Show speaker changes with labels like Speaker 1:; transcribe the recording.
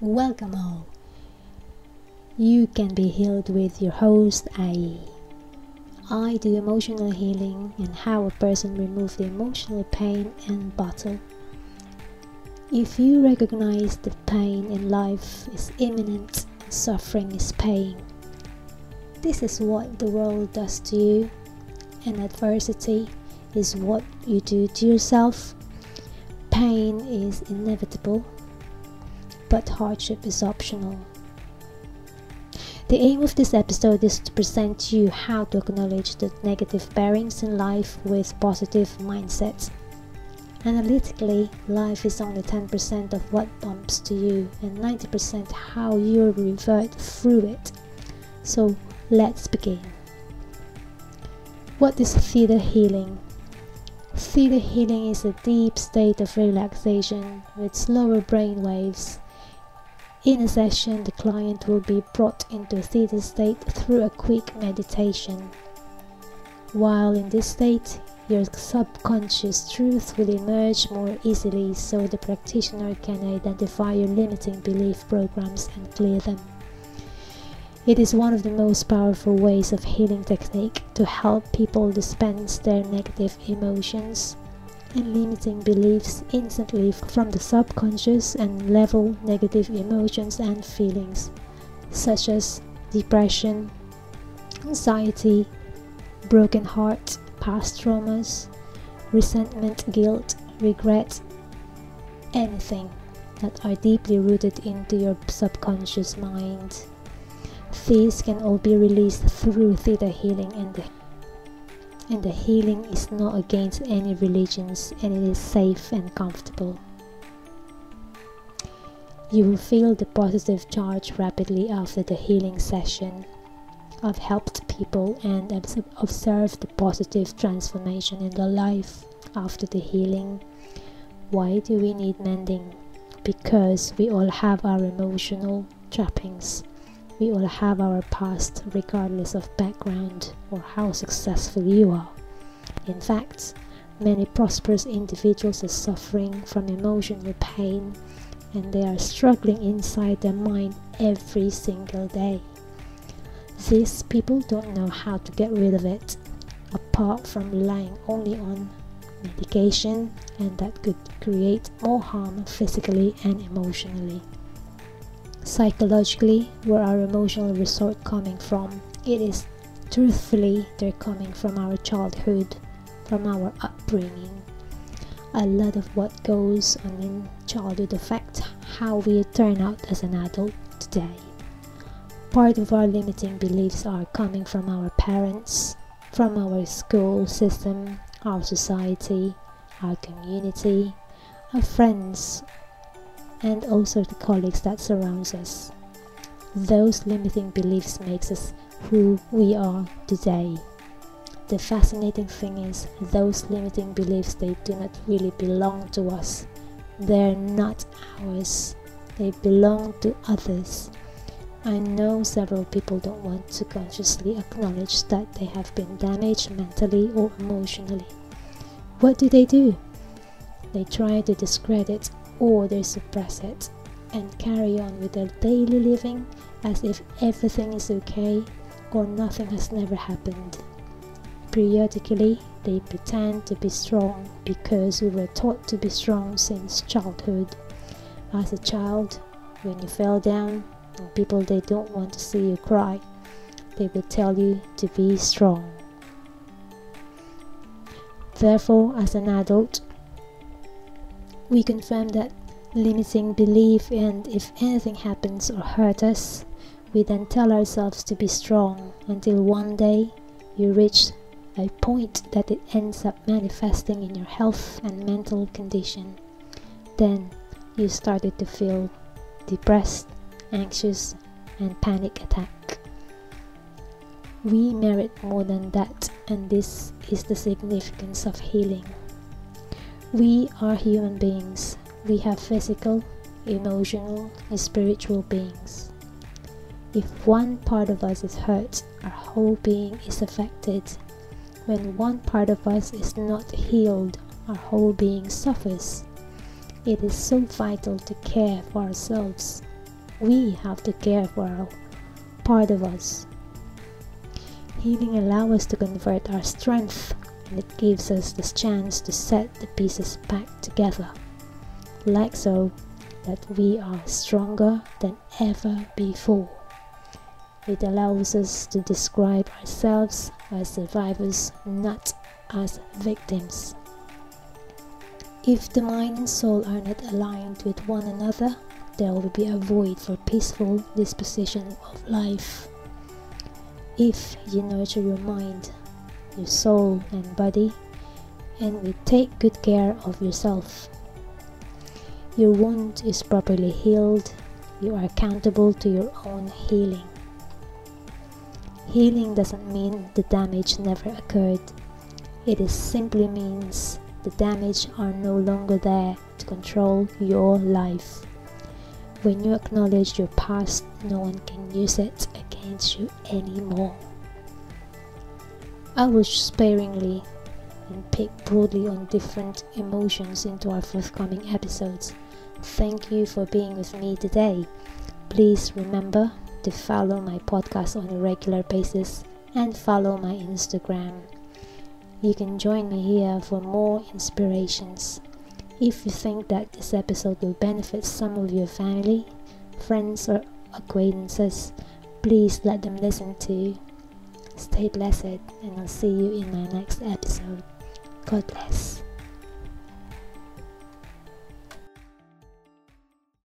Speaker 1: Welcome all. You can be healed with your host, IE. I do emotional healing and how a person removes the emotional pain and battle. If you recognize the pain in life is imminent and suffering is pain, this is what the world does to you, and adversity is what you do to yourself. Pain is inevitable, but hardship is optional. The aim of this episode is to present you how to acknowledge the negative bearings in life with positive mindsets. Analytically, life is only 10% of what bumps to you and 90% how you revert through it. So let's begin. What is theta healing? Theta healing is a deep state of relaxation with slower brain waves. In a session, the client will be brought into a theta state through a quick meditation. While in this state, your subconscious truth will emerge more easily so the practitioner can identify your limiting belief programs and clear them. It is one of the most powerful ways of healing technique to help people dispense their negative emotions and limiting beliefs instantly from the subconscious and level negative emotions and feelings such as depression, anxiety, broken heart, past traumas, resentment, guilt, regret, anything that are deeply rooted into your subconscious mind. These can all be released through theta healing and the, and the healing is not against any religions and it is safe and comfortable. You will feel the positive charge rapidly after the healing session. I've helped people and observed the positive transformation in their life after the healing. Why do we need mending? Because we all have our emotional trappings we all have our past, regardless of background or how successful you are. In fact, many prosperous individuals are suffering from emotional pain and they are struggling inside their mind every single day. These people don't know how to get rid of it, apart from relying only on medication, and that could create more harm physically and emotionally psychologically where our emotional resort coming from. It is truthfully they're coming from our childhood from our upbringing. A lot of what goes on in childhood affects how we turn out as an adult today. Part of our limiting beliefs are coming from our parents from our school system our society our community our friends and also the colleagues that surrounds us. Those limiting beliefs makes us who we are today. The fascinating thing is those limiting beliefs they do not really belong to us. They're not ours. They belong to others. I know several people don't want to consciously acknowledge that they have been damaged mentally or emotionally. What do they do? They try to discredit or they suppress it and carry on with their daily living as if everything is okay or nothing has never happened. Periodically, they pretend to be strong because we were taught to be strong since childhood. As a child, when you fell down and people they don't want to see you cry, they will tell you to be strong. Therefore, as an adult, we confirm that limiting belief and if anything happens or hurt us, we then tell ourselves to be strong until one day you reach a point that it ends up manifesting in your health and mental condition. Then you started to feel depressed, anxious, and panic attack. We merit more than that, and this is the significance of healing. We are human beings. We have physical, emotional, and spiritual beings. If one part of us is hurt, our whole being is affected. When one part of us is not healed, our whole being suffers. It is so vital to care for ourselves, we have to care for our part of us. Healing allows us to convert our strength it gives us the chance to set the pieces back together, like so that we are stronger than ever before. It allows us to describe ourselves as survivors, not as victims. If the mind and soul are not aligned with one another, there will be a void for peaceful disposition of life. If you nurture your mind, your soul, and body, and we take good care of yourself, your wound is properly healed, you are accountable to your own healing. Healing doesn't mean the damage never occurred. It simply means the damage are no longer there to control your life. When you acknowledge your past, no one can use it against you anymore. I will sparingly and pick broadly on different emotions into our forthcoming episodes. Thank you for being with me today. Please remember to follow my podcast on a regular basis and follow my Instagram. You can join me here for more inspirations. If you think that this episode will benefit some of your family, friends, or acquaintances, please let them listen to. Stay blessed, and I'll see you in my next episode. God bless.